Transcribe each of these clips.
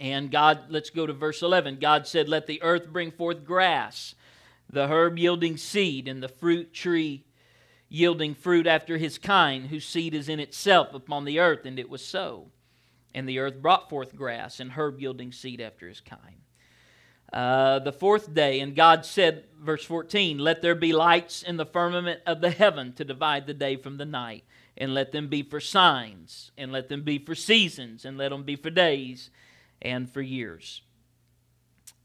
And God, let's go to verse 11. God said, Let the earth bring forth grass, the herb yielding seed, and the fruit tree yielding fruit after his kind, whose seed is in itself upon the earth. And it was so. And the earth brought forth grass and herb yielding seed after his kind. Uh, the fourth day, and God said, verse 14, Let there be lights in the firmament of the heaven to divide the day from the night, and let them be for signs, and let them be for seasons, and let them be for days and for years.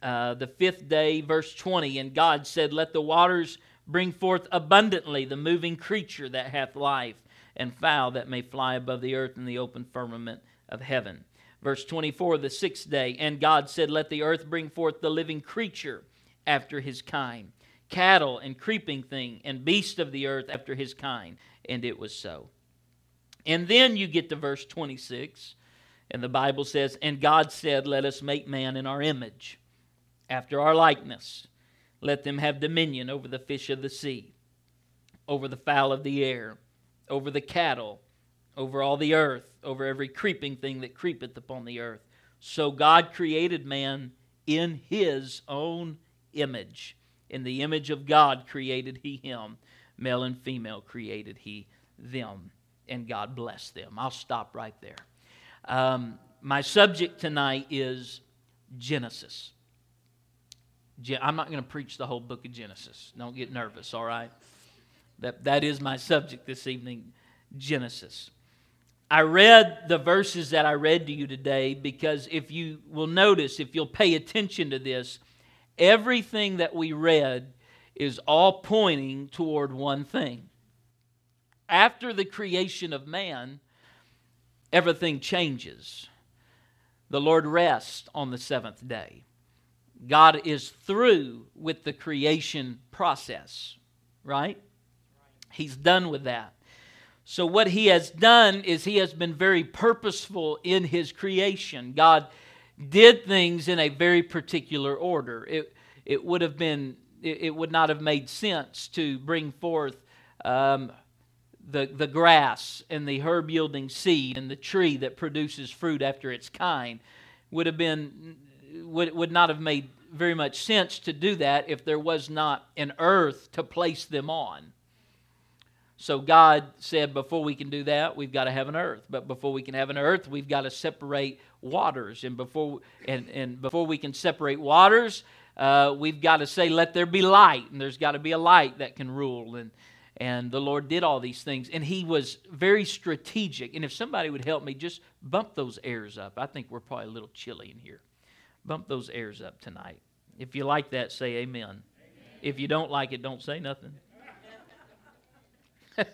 Uh, the fifth day, verse 20, and God said, Let the waters bring forth abundantly the moving creature that hath life, and fowl that may fly above the earth in the open firmament of heaven. Verse 24, the sixth day, and God said, Let the earth bring forth the living creature after his kind, cattle and creeping thing, and beast of the earth after his kind. And it was so. And then you get to verse 26, and the Bible says, And God said, Let us make man in our image, after our likeness. Let them have dominion over the fish of the sea, over the fowl of the air, over the cattle over all the earth, over every creeping thing that creepeth upon the earth. So God created man in his own image. In the image of God created he him. Male and female created he them. And God blessed them. I'll stop right there. Um, my subject tonight is Genesis. I'm not going to preach the whole book of Genesis. Don't get nervous, all right? That, that is my subject this evening Genesis. I read the verses that I read to you today because if you will notice, if you'll pay attention to this, everything that we read is all pointing toward one thing. After the creation of man, everything changes. The Lord rests on the seventh day. God is through with the creation process, right? He's done with that. So, what he has done is he has been very purposeful in his creation. God did things in a very particular order. It, it would have been, it would not have made sense to bring forth um, the, the grass and the herb yielding seed and the tree that produces fruit after its kind. Would have been, would, would not have made very much sense to do that if there was not an earth to place them on. So God said, before we can do that, we've got to have an earth. But before we can have an earth, we've got to separate waters. And before and, and before we can separate waters, uh, we've got to say, let there be light. And there's got to be a light that can rule. And and the Lord did all these things. And He was very strategic. And if somebody would help me, just bump those airs up. I think we're probably a little chilly in here. Bump those airs up tonight. If you like that, say amen. amen. If you don't like it, don't say nothing.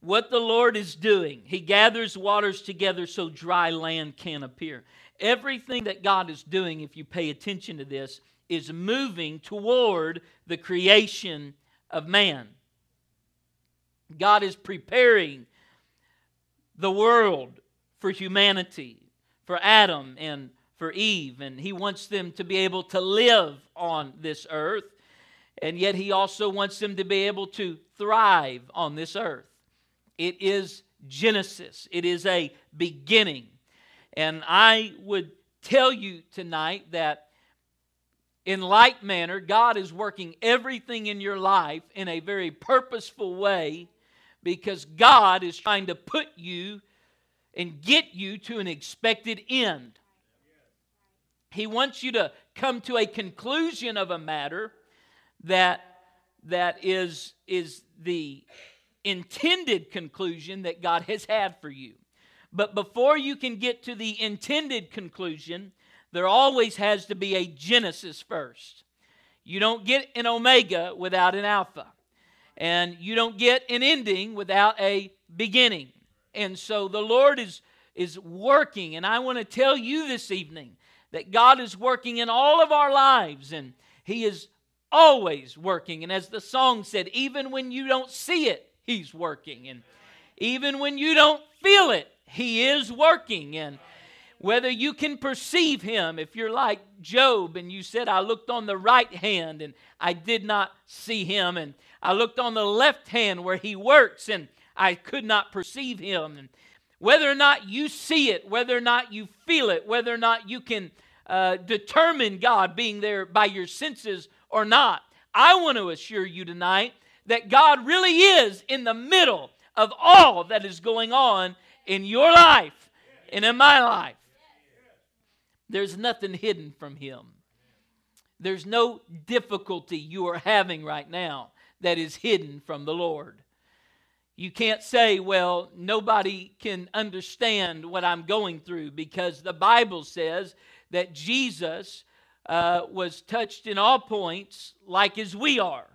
what the Lord is doing, He gathers waters together so dry land can appear. Everything that God is doing, if you pay attention to this, is moving toward the creation of man. God is preparing the world for humanity, for Adam and for Eve, and He wants them to be able to live on this earth and yet he also wants them to be able to thrive on this earth. It is Genesis, it is a beginning. And I would tell you tonight that in like manner, God is working everything in your life in a very purposeful way because God is trying to put you and get you to an expected end. He wants you to come to a conclusion of a matter that, that is, is the intended conclusion that God has had for you. But before you can get to the intended conclusion, there always has to be a genesis first. You don't get an omega without an alpha, and you don't get an ending without a beginning. And so the Lord is, is working, and I want to tell you this evening that God is working in all of our lives, and He is always working. And as the song said, even when you don't see it, He's working. And even when you don't feel it, He is working. And whether you can perceive Him, if you're like Job and you said, I looked on the right hand and I did not see Him, and I looked on the left hand where He works and I could not perceive Him. And whether or not you see it, whether or not you feel it, whether or not you can uh, determine God being there by your senses or not. I want to assure you tonight that God really is in the middle of all that is going on in your life and in my life. There's nothing hidden from Him. There's no difficulty you are having right now that is hidden from the Lord. You can't say, well, nobody can understand what I'm going through because the Bible says that Jesus uh, was touched in all points like as we are.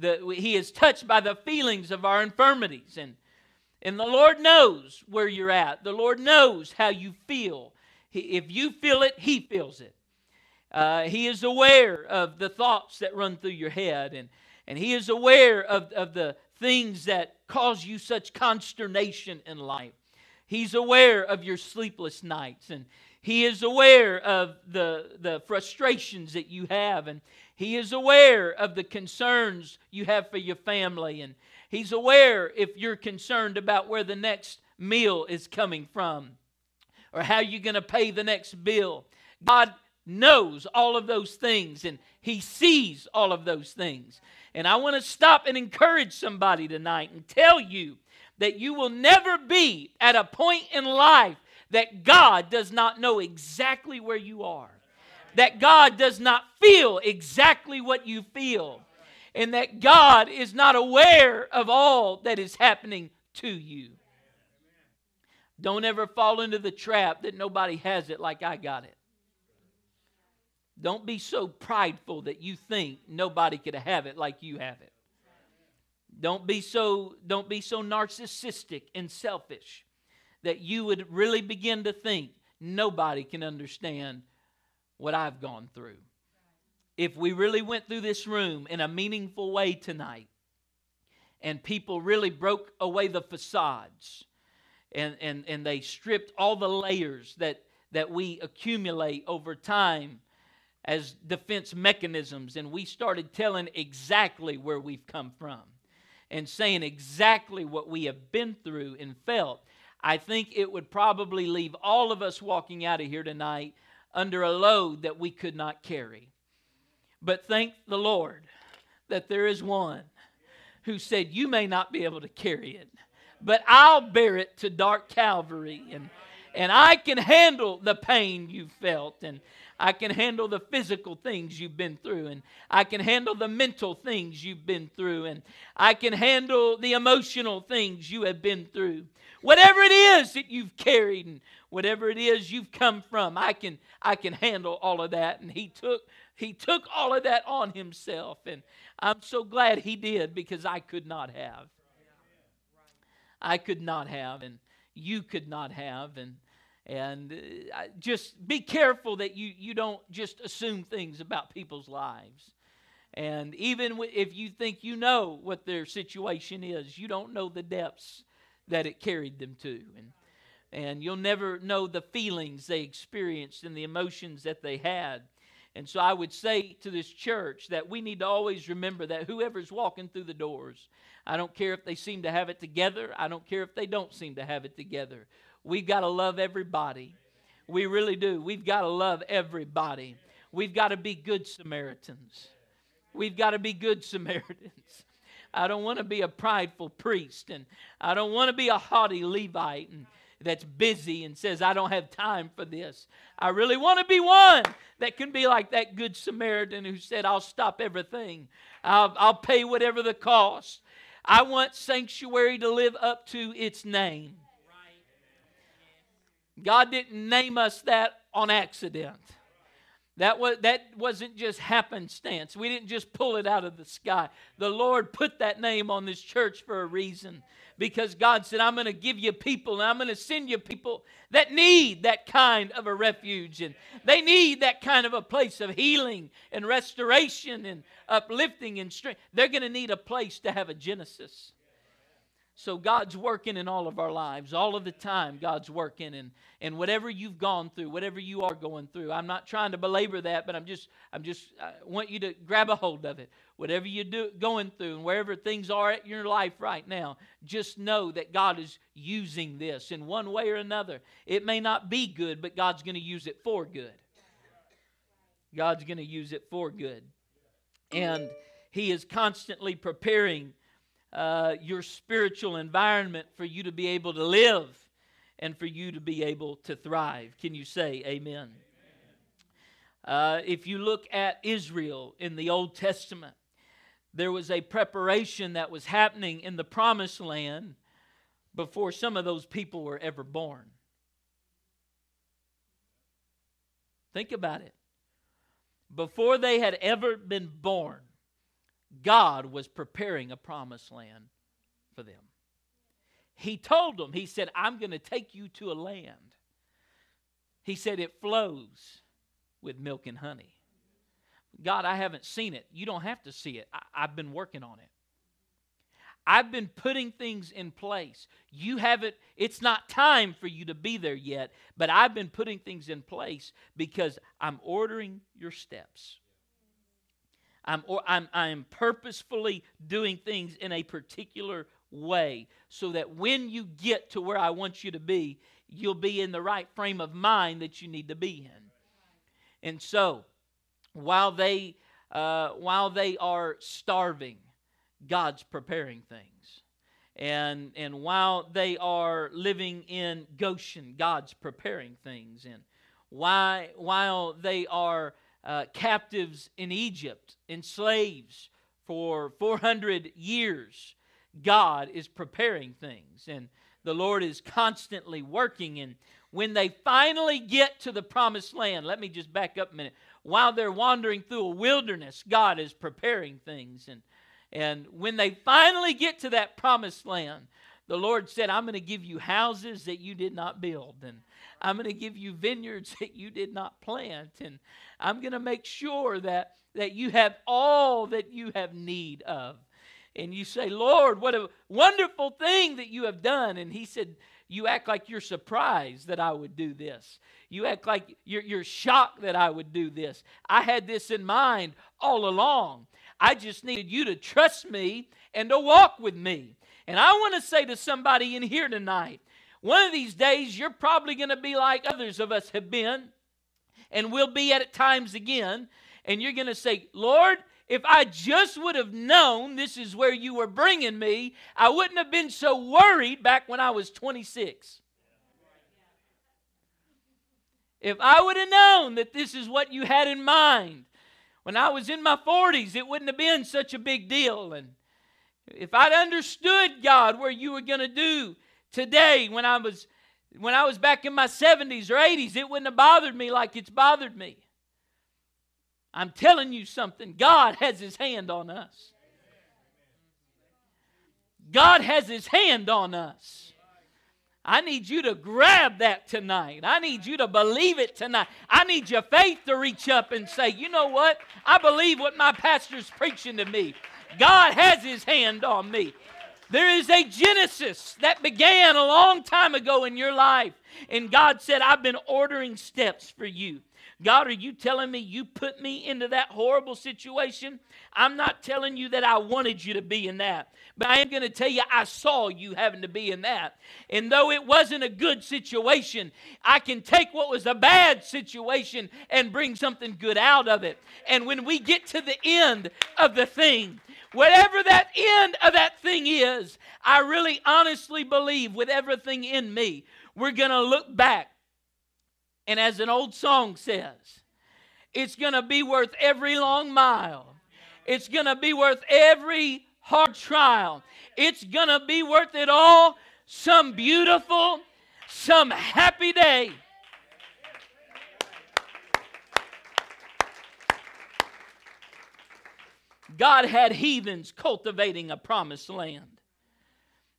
The, he is touched by the feelings of our infirmities. And, and the Lord knows where you're at, the Lord knows how you feel. If you feel it, He feels it. Uh, he is aware of the thoughts that run through your head, and, and He is aware of, of the things that cause you such consternation in life. He's aware of your sleepless nights, and he is aware of the, the frustrations that you have, and He is aware of the concerns you have for your family, and He's aware if you're concerned about where the next meal is coming from or how you're going to pay the next bill. God knows all of those things, and He sees all of those things. And I want to stop and encourage somebody tonight and tell you that you will never be at a point in life that God does not know exactly where you are, that God does not feel exactly what you feel, and that God is not aware of all that is happening to you. Don't ever fall into the trap that nobody has it like I got it. Don't be so prideful that you think nobody could have it like you have it. Don't be so don't be so narcissistic and selfish that you would really begin to think nobody can understand what I've gone through. If we really went through this room in a meaningful way tonight, and people really broke away the facades and, and, and they stripped all the layers that, that we accumulate over time as defense mechanisms, and we started telling exactly where we've come from and saying exactly what we have been through and felt, I think it would probably leave all of us walking out of here tonight under a load that we could not carry. But thank the Lord that there is one who said, You may not be able to carry it, but I'll bear it to dark Calvary. And, and I can handle the pain you felt. And I can handle the physical things you've been through, and I can handle the mental things you've been through, and I can handle the emotional things you have been through. Whatever it is that you've carried and whatever it is you've come from, I can I can handle all of that. And he took he took all of that on himself, and I'm so glad he did because I could not have. I could not have, and you could not have, and and uh, just be careful that you, you don't just assume things about people's lives. And even if you think you know what their situation is, you don't know the depths that it carried them to. And, and you'll never know the feelings they experienced and the emotions that they had. And so I would say to this church that we need to always remember that whoever's walking through the doors, I don't care if they seem to have it together, I don't care if they don't seem to have it together. We've got to love everybody. We really do. We've got to love everybody. We've got to be good Samaritans. We've got to be good Samaritans. I don't want to be a prideful priest, and I don't want to be a haughty Levite and that's busy and says, I don't have time for this. I really want to be one that can be like that good Samaritan who said, I'll stop everything, I'll, I'll pay whatever the cost. I want sanctuary to live up to its name. God didn't name us that on accident. That, was, that wasn't just happenstance. We didn't just pull it out of the sky. The Lord put that name on this church for a reason because God said, I'm going to give you people and I'm going to send you people that need that kind of a refuge and they need that kind of a place of healing and restoration and uplifting and strength. They're going to need a place to have a Genesis. So God's working in all of our lives, all of the time. God's working, and and whatever you've gone through, whatever you are going through, I'm not trying to belabor that, but I'm just I'm just I want you to grab a hold of it. Whatever you do going through, and wherever things are at your life right now, just know that God is using this in one way or another. It may not be good, but God's going to use it for good. God's going to use it for good, and He is constantly preparing uh, your spiritual environment for you to be able to live and for you to be able to thrive. Can you say amen? Uh, if you look at Israel in the Old Testament, there was a preparation that was happening in the promised land before some of those people were ever born. Think about it. Before they had ever been born, God was preparing a promised land for them. He told them, He said, I'm going to take you to a land. He said, it flows with milk and honey. God, I haven't seen it. You don't have to see it. I, have been working on it. I've been putting things in place. You haven't, it's not time for you to be there yet, but I've been putting things in place because I'm ordering your steps. I'm, or I'm, I'm purposefully doing things in a particular way so that when you get to where I want you to be, you'll be in the right frame of mind that you need to be in. And so, while they, uh, while they are starving, God's preparing things. And, and while they are living in Goshen, God's preparing things. And why, while they are uh, captives in Egypt, in slaves for 400 years. God is preparing things, and the Lord is constantly working. And when they finally get to the promised land, let me just back up a minute. While they're wandering through a wilderness, God is preparing things. And, and when they finally get to that promised land, the Lord said, I'm going to give you houses that you did not build, and I'm going to give you vineyards that you did not plant, and I'm going to make sure that, that you have all that you have need of. And you say, Lord, what a wonderful thing that you have done. And He said, You act like you're surprised that I would do this. You act like you're, you're shocked that I would do this. I had this in mind all along. I just needed you to trust me and to walk with me. And I want to say to somebody in here tonight one of these days, you're probably going to be like others of us have been and will be at times again. And you're going to say, Lord, if I just would have known this is where you were bringing me, I wouldn't have been so worried back when I was 26. If I would have known that this is what you had in mind when I was in my 40s, it wouldn't have been such a big deal. And if I'd understood, God, where you were going to do today when I was when I was back in my 70s or 80s, it wouldn't have bothered me like it's bothered me. I'm telling you something. God has his hand on us. God has his hand on us. I need you to grab that tonight. I need you to believe it tonight. I need your faith to reach up and say, you know what? I believe what my pastor's preaching to me. God has his hand on me. There is a Genesis that began a long time ago in your life. And God said, I've been ordering steps for you. God, are you telling me you put me into that horrible situation? I'm not telling you that I wanted you to be in that, but I am going to tell you I saw you having to be in that. And though it wasn't a good situation, I can take what was a bad situation and bring something good out of it. And when we get to the end of the thing, Whatever that end of that thing is, I really honestly believe with everything in me, we're going to look back. And as an old song says, it's going to be worth every long mile. It's going to be worth every hard trial. It's going to be worth it all some beautiful, some happy day. God had heathens cultivating a promised land.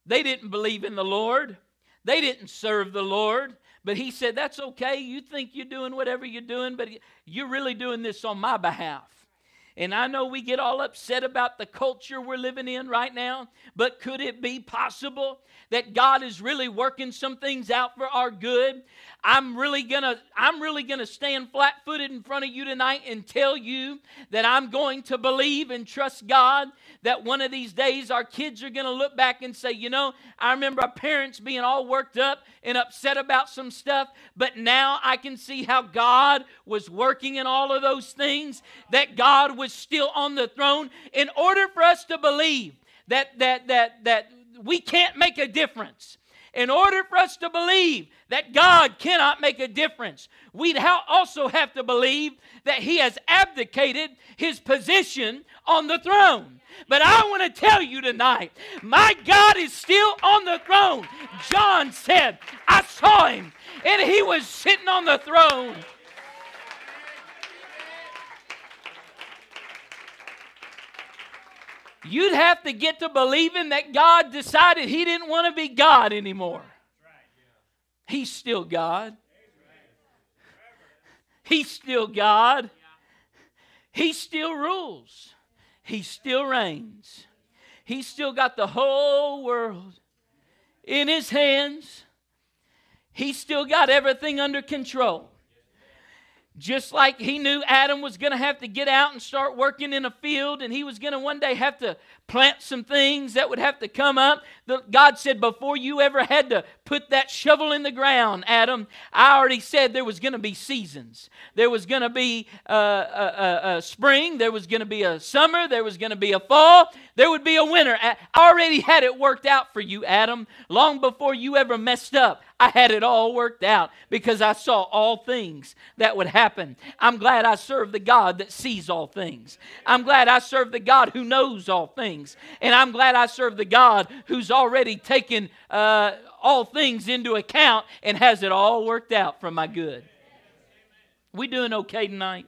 They didn't believe in the Lord, they didn't serve the Lord. But he said, That's okay. You think you're doing whatever you're doing, but you're really doing this on my behalf. And I know we get all upset about the culture we're living in right now, but could it be possible that God is really working some things out for our good? I'm really gonna I'm really gonna stand flat-footed in front of you tonight and tell you that I'm going to believe and trust God that one of these days our kids are gonna look back and say, you know, I remember our parents being all worked up and upset about some stuff, but now I can see how God was working in all of those things, that God was still on the throne. In order for us to believe that that that that we can't make a difference in order for us to believe that God cannot make a difference, we'd also have to believe that He has abdicated His position on the throne. But I want to tell you tonight, my God is still on the throne. John said, I saw Him, and He was sitting on the throne. You'd have to get to believing that God decided He didn't want to be God anymore. He's still God. He's still God. He still rules. He still reigns. He's still got the whole world in His hands. He's still got everything under control. Just like he knew Adam was going to have to get out and start working in a field, and he was going to one day have to plant some things that would have to come up. God said, Before you ever had to put that shovel in the ground, Adam, I already said there was going to be seasons. There was going to be a, a, a, spring, there was going to be a summer, there was going to be a fall, there would be a winter. I already had it worked out for you, Adam, long before you ever messed up. I had it all worked out because I saw all things that would happen. I'm glad I serve the God that sees all things. I'm glad I serve the God who knows all things. And I'm glad I serve the God who's already taken uh, all things into account and has it all worked out for my good. We doing okay tonight?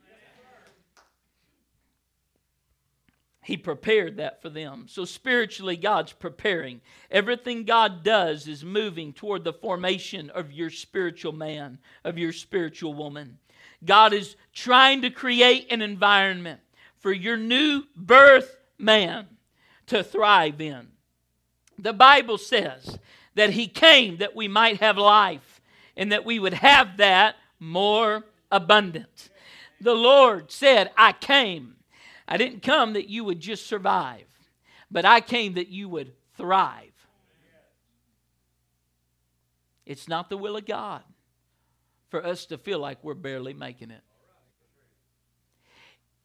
He prepared that for them. So spiritually, God's preparing. Everything God does is moving toward the formation of your spiritual man, of your spiritual woman. God is trying to create an environment for your new birth man to thrive in. The Bible says that He came that we might have life and that we would have that more abundant. The Lord said, I came I didn't come that you would just survive, but I came that you would thrive. It's not the will of God for us to feel like we're barely making it.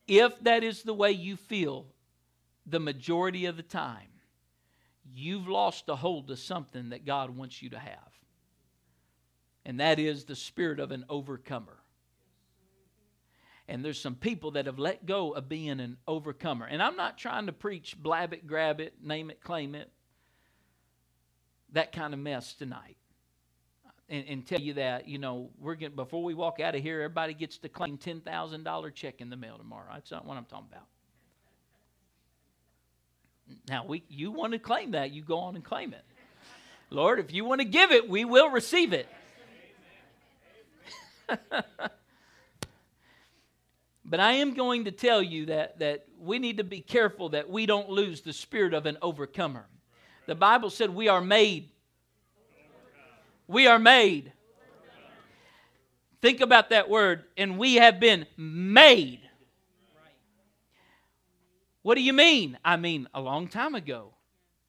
If that is the way you feel the majority of the time, you've lost a hold of something that God wants you to have. And that is the spirit of an overcomer. And there's some people that have let go of being an overcomer. And I'm not trying to preach blab it, grab it, name it, claim it, that kind of mess tonight. And, and tell you that, you know, we're getting, before we walk out of here, everybody gets to claim $10,000 check in the mail tomorrow. That's not what I'm talking about. Now, we, you want to claim that, you go on and claim it. Lord, if you want to give it, we will receive it. But I am going to tell you that, that we need to be careful that we don't lose the spirit of an overcomer. The Bible said we are made. We are made. Think about that word, and we have been made. What do you mean? I mean, a long time ago,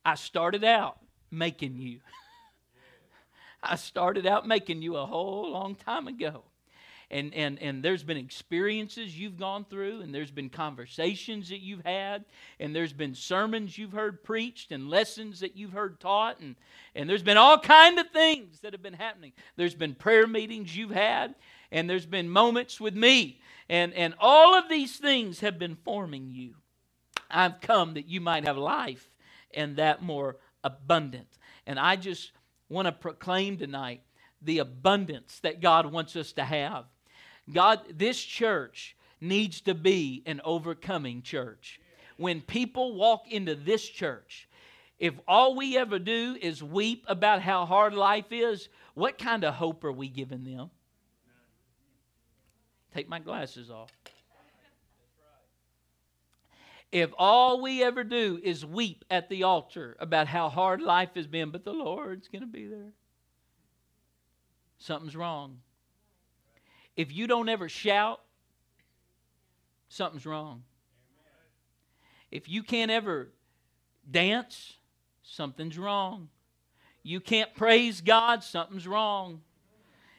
I started out making you. I started out making you a whole long time ago and, and, and there's been experiences you've gone through, and there's been conversations that you've had, and there's been sermons you've heard preached, and lessons that you've heard taught, and, and there's been all kind of things that have been happening. There's been prayer meetings you've had, and there's been moments with me, and, and all of these things have been forming you. I've come that you might have life and that more abundant. And I just want to proclaim tonight the abundance that God wants us to have. God, this church needs to be an overcoming church. When people walk into this church, if all we ever do is weep about how hard life is, what kind of hope are we giving them? Take my glasses off. If all we ever do is weep at the altar about how hard life has been, but the Lord's going to be there, something's wrong. If you don't ever shout, something's wrong. If you can't ever dance, something's wrong. You can't praise God, something's wrong.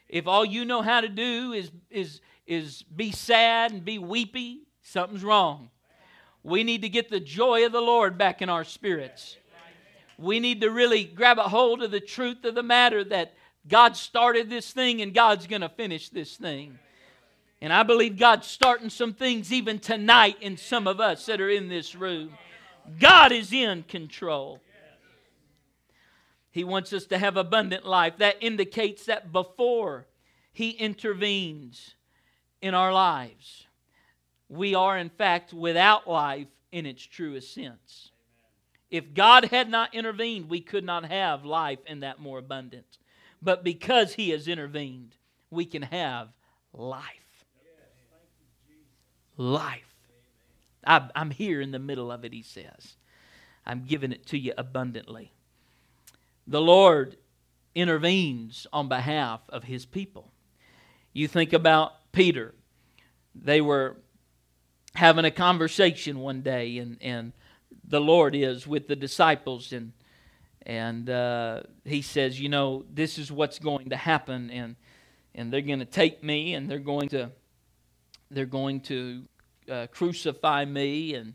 If all you know how to do is, is, is be sad and be weepy, something's wrong. We need to get the joy of the Lord back in our spirits. We need to really grab a hold of the truth of the matter that God started this thing and God's going to finish this thing. And I believe God's starting some things even tonight in some of us that are in this room. God is in control. He wants us to have abundant life. That indicates that before He intervenes in our lives, we are, in fact, without life in its truest sense. If God had not intervened, we could not have life in that more abundant. But because He has intervened, we can have life. Life. I'm here in the middle of it, He says. I'm giving it to you abundantly the Lord intervenes on behalf of his people. You think about Peter. They were having a conversation one day, and, and the Lord is with the disciples, and and uh, he says, you know, this is what's going to happen, and and they're going to take me, and they're going to they're going to uh, crucify me, and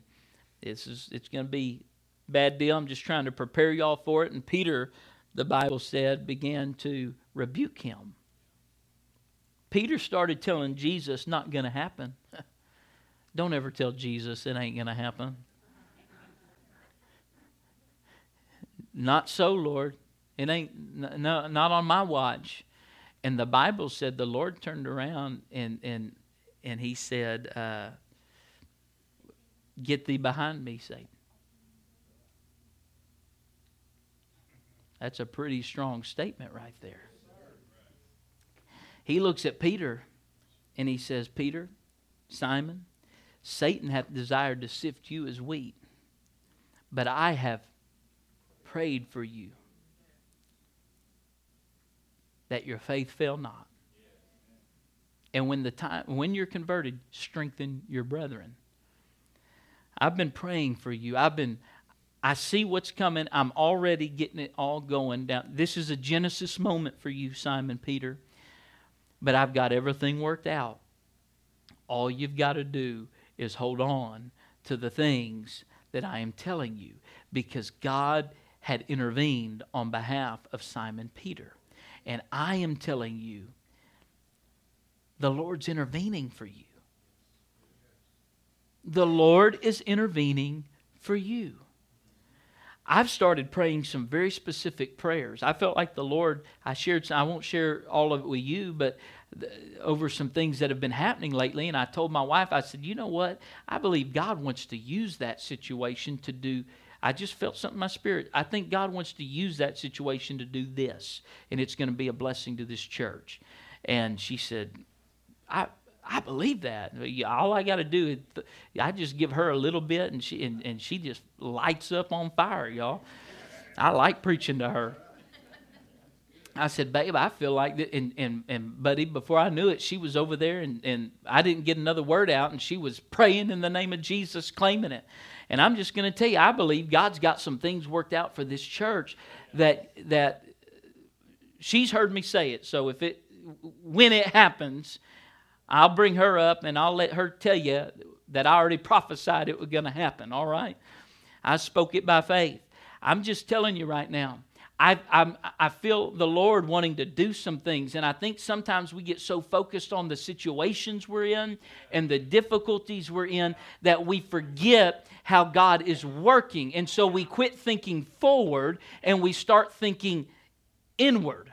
this is it's going to be bad deal. I'm just trying to prepare y'all for it. And Peter, the Bible said, began to rebuke him. Peter started telling Jesus, not going to happen. Don't ever tell Jesus it ain't going to happen. not so, Lord. It ain't, no, not on my watch. And the Bible said the Lord turned around and, and, and he said, uh, Get thee behind me, Satan. That's a pretty strong statement right there. He looks at Peter and he says, Peter, Simon, Satan hath desired to sift you as wheat, but I have prayed for you that your faith fail not. And when the time when you're converted, strengthen your brethren. I've been praying for you. I've been I see what's coming. I'm already getting it all going down. This is a Genesis moment for you, Simon Peter. But I've got everything worked out. All you've got to do is hold on to the things that I am telling you because God had intervened on behalf of Simon Peter. And I am telling you, the Lord's intervening for you. The Lord is intervening for you. I've started praying some very specific prayers. I felt like the Lord, I shared, I won't share all of it with you, but over some things that have been happening lately. And I told my wife, I said, you know what? I believe God wants to use that situation to do. I just felt something in my spirit. I think God wants to use that situation to do this, and it's going to be a blessing to this church. And she said, I, I believe that. All I got to do is I just give her a little bit, and she and, and she just lights up on fire, y'all. I like preaching to her. I said, babe, I feel like that. And, and, and buddy, before I knew it, she was over there and, and I didn't get another word out and she was praying in the name of Jesus, claiming it. And I'm just going to tell you, I believe God's got some things worked out for this church that, that she's heard me say it. So if it, when it happens, I'll bring her up and I'll let her tell you that I already prophesied it was going to happen, all right? I spoke it by faith. I'm just telling you right now. I, I'm, I feel the Lord wanting to do some things, and I think sometimes we get so focused on the situations we're in and the difficulties we're in that we forget how God is working. And so we quit thinking forward and we start thinking inward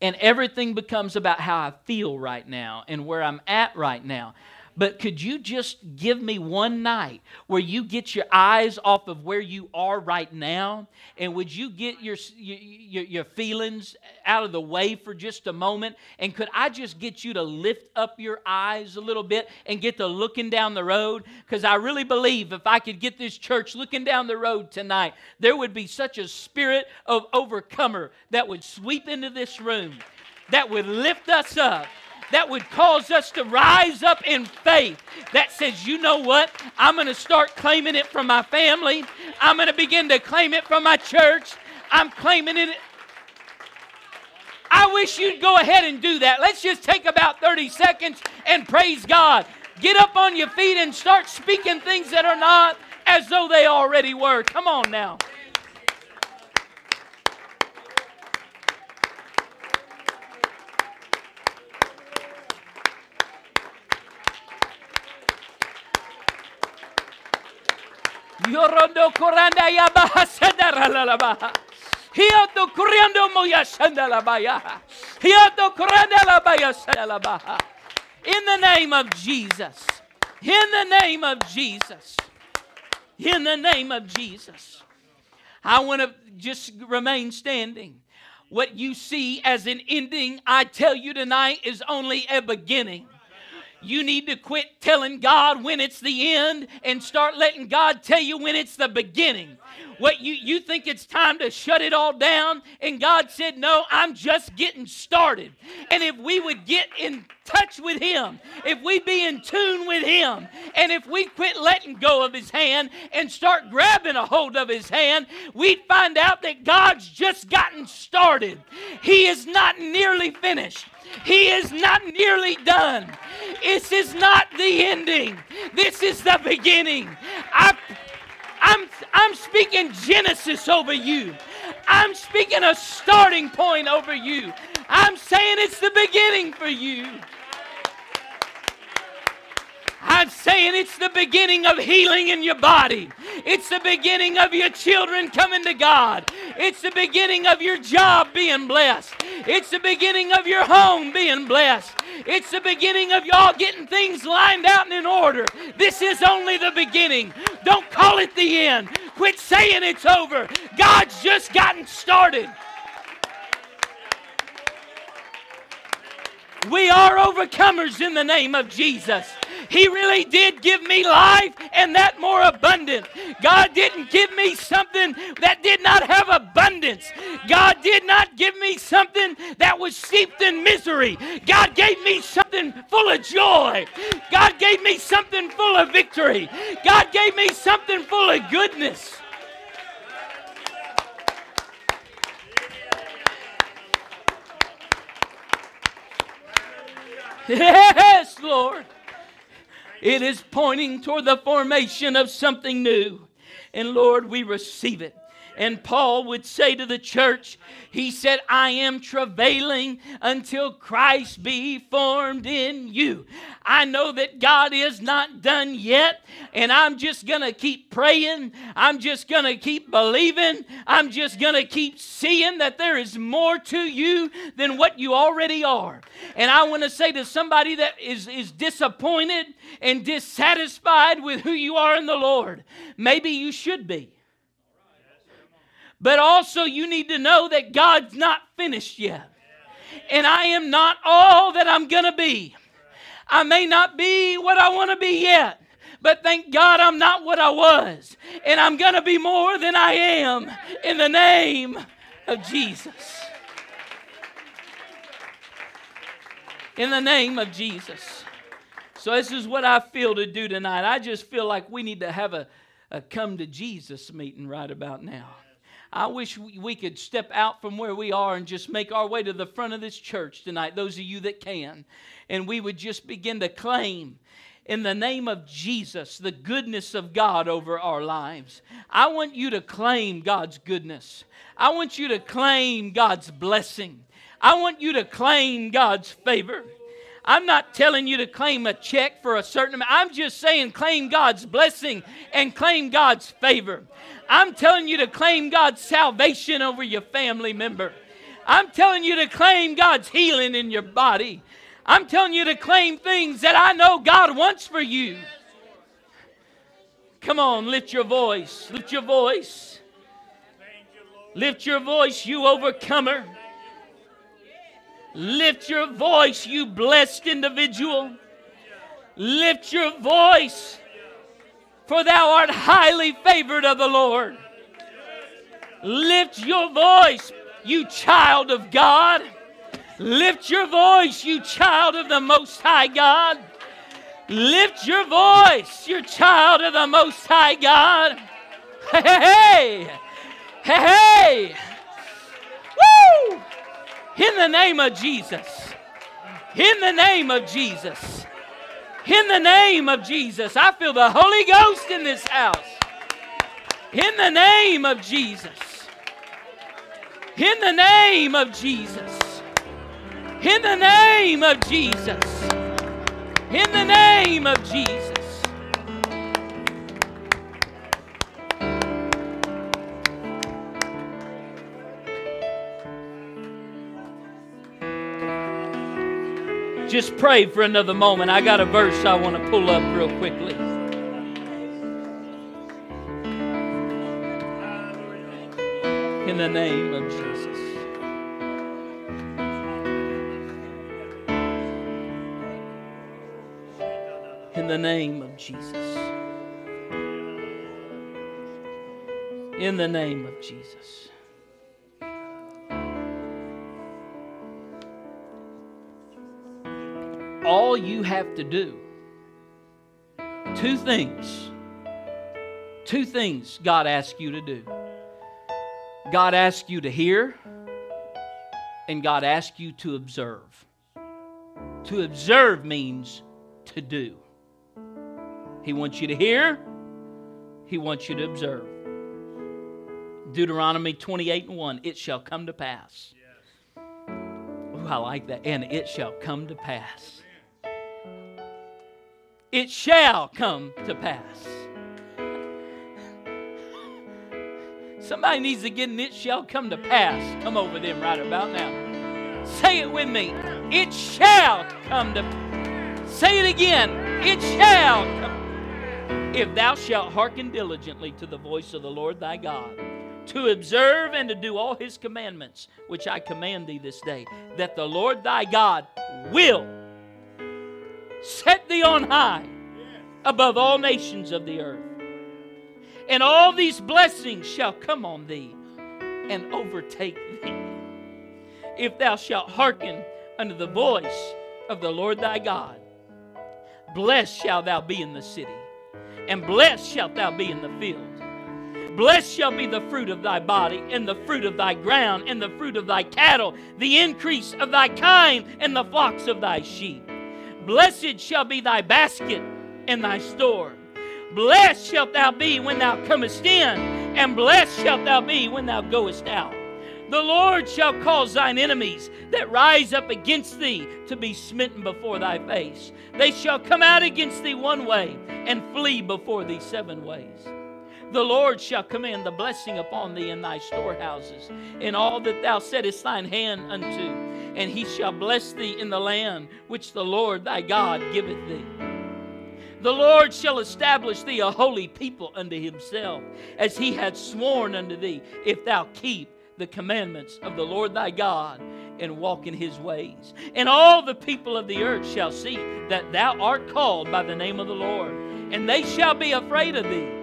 and everything becomes about how I feel right now and where I'm at right now. But could you just give me one night where you get your eyes off of where you are right now? And would you get your, your, your feelings out of the way for just a moment? And could I just get you to lift up your eyes a little bit and get to looking down the road? Because I really believe if I could get this church looking down the road tonight, there would be such a spirit of overcomer that would sweep into this room, that would lift us up that would cause us to rise up in faith that says, you know what? I'm going to start claiming it from my family. I'm going to begin to claim it from my church. I'm claiming it. I wish you'd go ahead and do that. Let's just take about 30 seconds and praise God. Get up on your feet and start speaking things that are not as though they already were. Come on now. Yorondo koranda ya baha sendara la la baha. Hiyoto kuriando moya senda la baya. Hiyoto kuranda la baya senda la baha. In the name of Jesus. In the name of Jesus. In the name of Jesus. I want to just remain standing. What you see as an ending, I tell you tonight, is only a beginning. You need to quit telling God when it's the end and start letting God tell you when it's the beginning. What you, you think it's time to shut it all down, and God said, No, I'm just getting started. And if we would get in touch with Him, if we be in tune with Him, and if we quit letting go of His hand and start grabbing a hold of His hand, we'd find out that God's just gotten started. He is not nearly finished. He is not nearly done. This is not the ending. This is the beginning. I, I'm, I'm speaking Genesis over you. I'm speaking a starting point over you. I'm saying it's the beginning for you. I'm saying it's the beginning of healing in your body. It's the beginning of your children coming to God. It's the beginning of your job being blessed. It's the beginning of your home being blessed. It's the beginning of y'all getting things lined out and in order. This is only the beginning. Don't call it the end. Quit saying it's over. God's just gotten started. We are overcomers in the name of Jesus. He really did give me life and that more abundant. God didn't give me something that did not have abundance. God did not give me something that was steeped in misery. God gave me something full of joy. God gave me something full of victory. God gave me something full of goodness. Yes, Lord. It is pointing toward the formation of something new. And Lord, we receive it. And Paul would say to the church, he said, I am travailing until Christ be formed in you. I know that God is not done yet, and I'm just going to keep praying. I'm just going to keep believing. I'm just going to keep seeing that there is more to you than what you already are. And I want to say to somebody that is, is disappointed and dissatisfied with who you are in the Lord, maybe you should be. But also, you need to know that God's not finished yet. And I am not all that I'm going to be. I may not be what I want to be yet, but thank God I'm not what I was. And I'm going to be more than I am in the name of Jesus. In the name of Jesus. So, this is what I feel to do tonight. I just feel like we need to have a, a come to Jesus meeting right about now. I wish we could step out from where we are and just make our way to the front of this church tonight, those of you that can, and we would just begin to claim in the name of Jesus the goodness of God over our lives. I want you to claim God's goodness. I want you to claim God's blessing. I want you to claim God's favor. I'm not telling you to claim a check for a certain amount. I'm just saying claim God's blessing and claim God's favor. I'm telling you to claim God's salvation over your family member. I'm telling you to claim God's healing in your body. I'm telling you to claim things that I know God wants for you. Come on, lift your voice. Lift your voice. Lift your voice, you overcomer. Lift your voice, you blessed individual. Lift your voice, for thou art highly favored of the Lord. Lift your voice, you child of God. Lift your voice, you child of the Most High God. Lift your voice, you child of the Most High God. Hey, hey, hey, hey. In the name of Jesus. In the name of Jesus. In the name of Jesus. I feel the Holy Ghost in this house. In the name of Jesus. In the name of Jesus. In the name of Jesus. In the name of Jesus. Just pray for another moment. I got a verse I want to pull up real quickly. In the name of Jesus. In the name of Jesus. In the name of Jesus. You have to do, two things, two things God asks you to do. God asks you to hear, and God asks you to observe. To observe means to do. He wants you to hear, He wants you to observe. Deuteronomy 28 and 1 It shall come to pass. Ooh, I like that. And it shall come to pass. It shall come to pass. Somebody needs to get an it shall come to pass. Come over them right about now. Say it with me. It shall come to Say it again. It shall come. If thou shalt hearken diligently to the voice of the Lord thy God, to observe and to do all his commandments, which I command thee this day, that the Lord thy God will set thee on high above all nations of the earth. And all these blessings shall come on thee and overtake thee. If thou shalt hearken unto the voice of the Lord thy God, blessed shalt thou be in the city, and blessed shalt thou be in the field. Blessed shall be the fruit of thy body, and the fruit of thy ground, and the fruit of thy cattle, the increase of thy kind, and the flocks of thy sheep. Blessed shall be thy basket and thy store. Blessed shalt thou be when thou comest in, and blessed shalt thou be when thou goest out. The Lord shall cause thine enemies that rise up against thee to be smitten before thy face. They shall come out against thee one way and flee before thee seven ways. The Lord shall command the blessing upon thee in thy storehouses, in all that thou settest thine hand unto, and he shall bless thee in the land which the Lord thy God giveth thee. The Lord shall establish thee a holy people unto himself, as he hath sworn unto thee, if thou keep the commandments of the Lord thy God and walk in his ways. And all the people of the earth shall see that thou art called by the name of the Lord, and they shall be afraid of thee.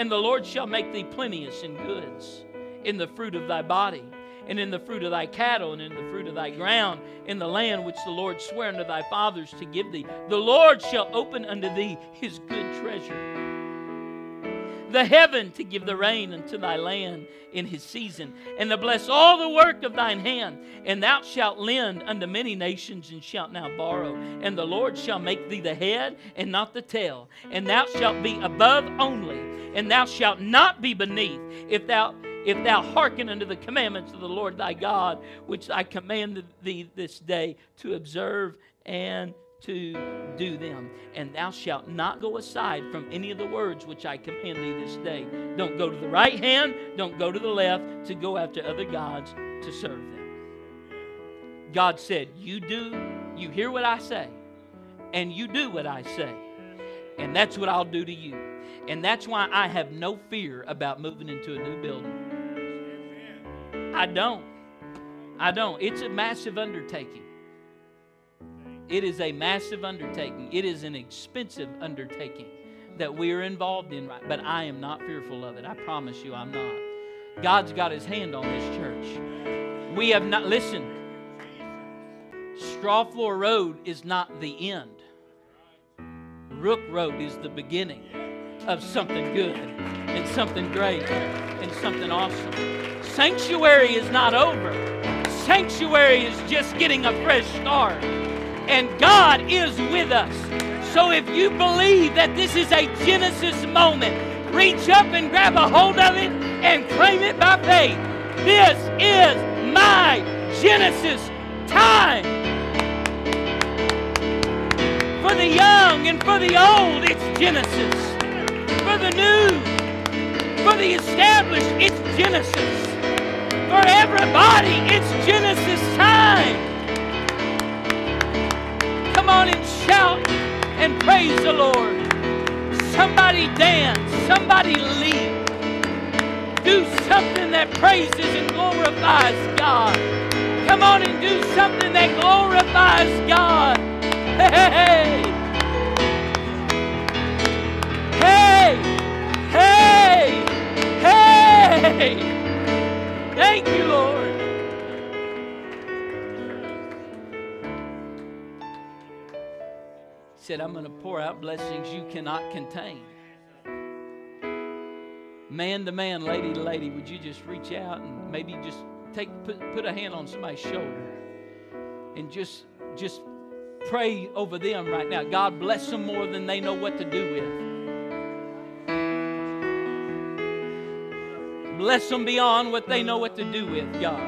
And the Lord shall make thee plenteous in goods, in the fruit of thy body, and in the fruit of thy cattle, and in the fruit of thy ground, in the land which the Lord sware unto thy fathers to give thee. The Lord shall open unto thee his good treasure the heaven to give the rain unto thy land in his season, and to bless all the work of thine hand. And thou shalt lend unto many nations, and shalt now borrow. And the Lord shall make thee the head and not the tail. And thou shalt be above only, and thou shalt not be beneath, if thou if thou hearken unto the commandments of the Lord thy God, which I commanded thee this day to observe and to do them. And thou shalt not go aside from any of the words which I command thee this day. Don't go to the right hand, don't go to the left to go after other gods to serve them. God said, You do, you hear what I say, and you do what I say. And that's what I'll do to you. And that's why I have no fear about moving into a new building. I don't. I don't. It's a massive undertaking. It is a massive undertaking. It is an expensive undertaking that we are involved in, right? But I am not fearful of it. I promise you, I'm not. God's got his hand on this church. We have not, listen, Straw Floor Road is not the end. Rook Road is the beginning of something good and something great and something awesome. Sanctuary is not over. Sanctuary is just getting a fresh start. And God is with us. So if you believe that this is a Genesis moment, reach up and grab a hold of it and claim it by faith. This is my Genesis time. For the young and for the old, it's Genesis. For the new, for the established, it's Genesis. For everybody, it's Genesis time. Come on and shout and praise the Lord. Somebody dance, somebody leap. Do something that praises and glorifies God. Come on and do something that glorifies God. Hey! Hey! Hey! Hey! Thank you, Lord. He said, I'm going to pour out blessings you cannot contain. Man to man, lady to lady, would you just reach out and maybe just take put, put a hand on somebody's shoulder and just just pray over them right now. God bless them more than they know what to do with. Bless them beyond what they know what to do with, God.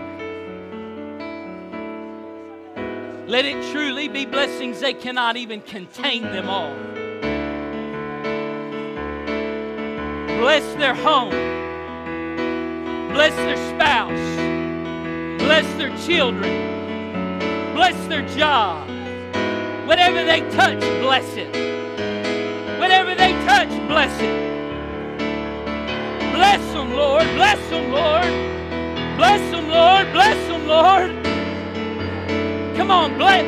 Let it truly be blessings they cannot even contain them all. Bless their home. Bless their spouse. Bless their children. Bless their job. Whatever they touch, bless it. Whatever they touch, bless it. Bless them, Lord. Bless them, Lord. Bless them, Lord. Bless them, Lord. Come on, bless.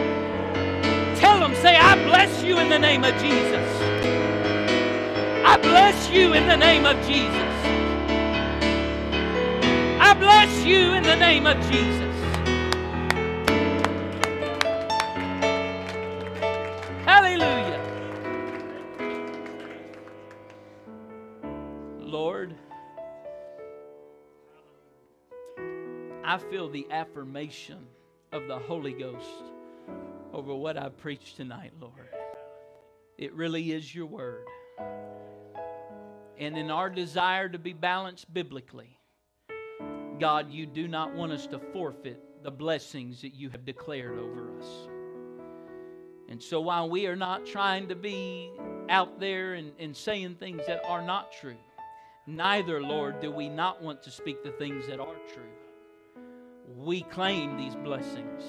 Tell them, say, I bless you in the name of Jesus. I bless you in the name of Jesus. I bless you in the name of Jesus. I feel the affirmation of the Holy Ghost over what I've preached tonight, Lord. It really is your word. And in our desire to be balanced biblically, God, you do not want us to forfeit the blessings that you have declared over us. And so while we are not trying to be out there and, and saying things that are not true, neither, Lord, do we not want to speak the things that are true. We claim these blessings.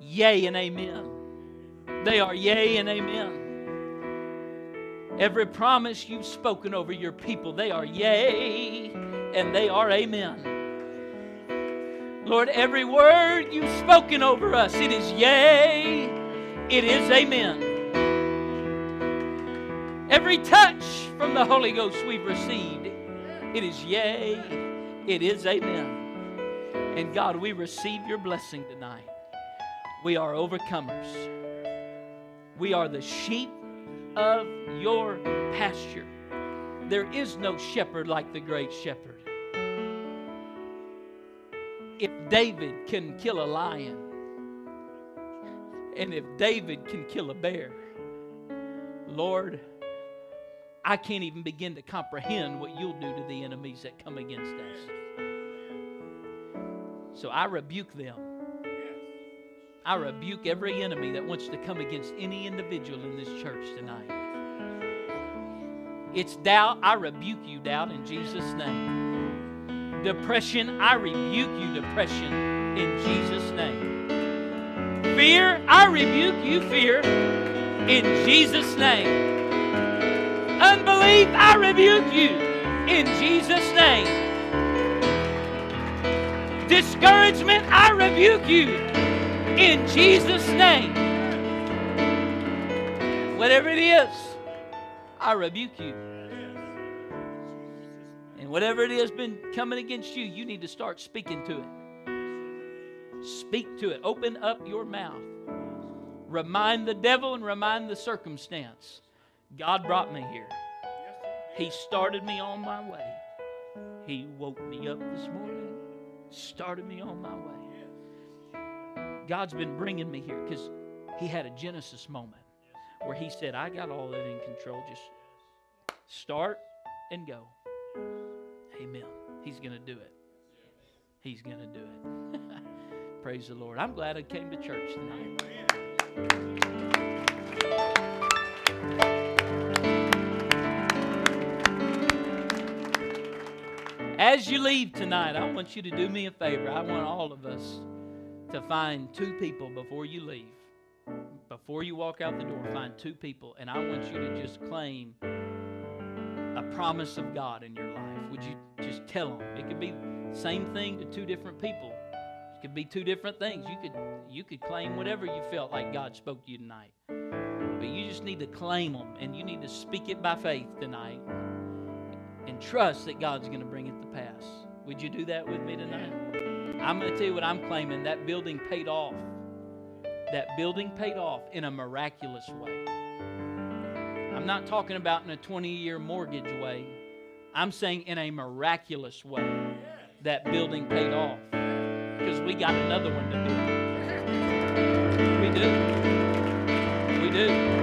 Yea and amen. They are yea and amen. Every promise you've spoken over your people, they are yea and they are amen. Lord, every word you've spoken over us, it is yea, it is amen. Every touch from the Holy Ghost we've received, it is yea, it is amen. And God, we receive your blessing tonight. We are overcomers. We are the sheep of your pasture. There is no shepherd like the great shepherd. If David can kill a lion, and if David can kill a bear, Lord, I can't even begin to comprehend what you'll do to the enemies that come against us. So I rebuke them. I rebuke every enemy that wants to come against any individual in this church tonight. It's doubt. I rebuke you, doubt, in Jesus' name. Depression, I rebuke you, depression. in Jesus' name. Fear, I rebuke you, fear, in Jesus' name. Unbelief, I rebuke you in Jesus' name. Discouragement, I rebuke you in Jesus' name. Whatever it is, I rebuke you. And whatever it has been coming against you, you need to start speaking to it. Speak to it. Open up your mouth. Remind the devil and remind the circumstance. God brought me here. He started me on my way. He woke me up this morning, started me on my way. God's been bringing me here because He had a Genesis moment where He said, I got all that in control. Just start and go. Amen. He's going to do it. He's going to do it. Praise the Lord. I'm glad I came to church tonight. As you leave tonight, I want you to do me a favor. I want all of us to find two people before you leave. Before you walk out the door, find two people, and I want you to just claim a promise of God in your life. Would you just tell them? It could be same thing to two different people. It could be two different things. You could you could claim whatever you felt like God spoke to you tonight. But you just need to claim them and you need to speak it by faith tonight and trust that God's going to bring it to pass. Would you do that with me tonight? I'm going to tell you what I'm claiming. That building paid off. That building paid off in a miraculous way. I'm not talking about in a 20 year mortgage way. I'm saying in a miraculous way. That building paid off. Because we got another one to do. We do. We do.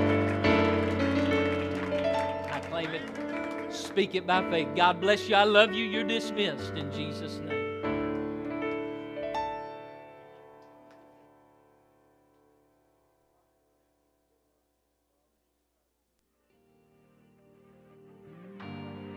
Speak it by faith. God bless you. I love you. You're dismissed in Jesus' name.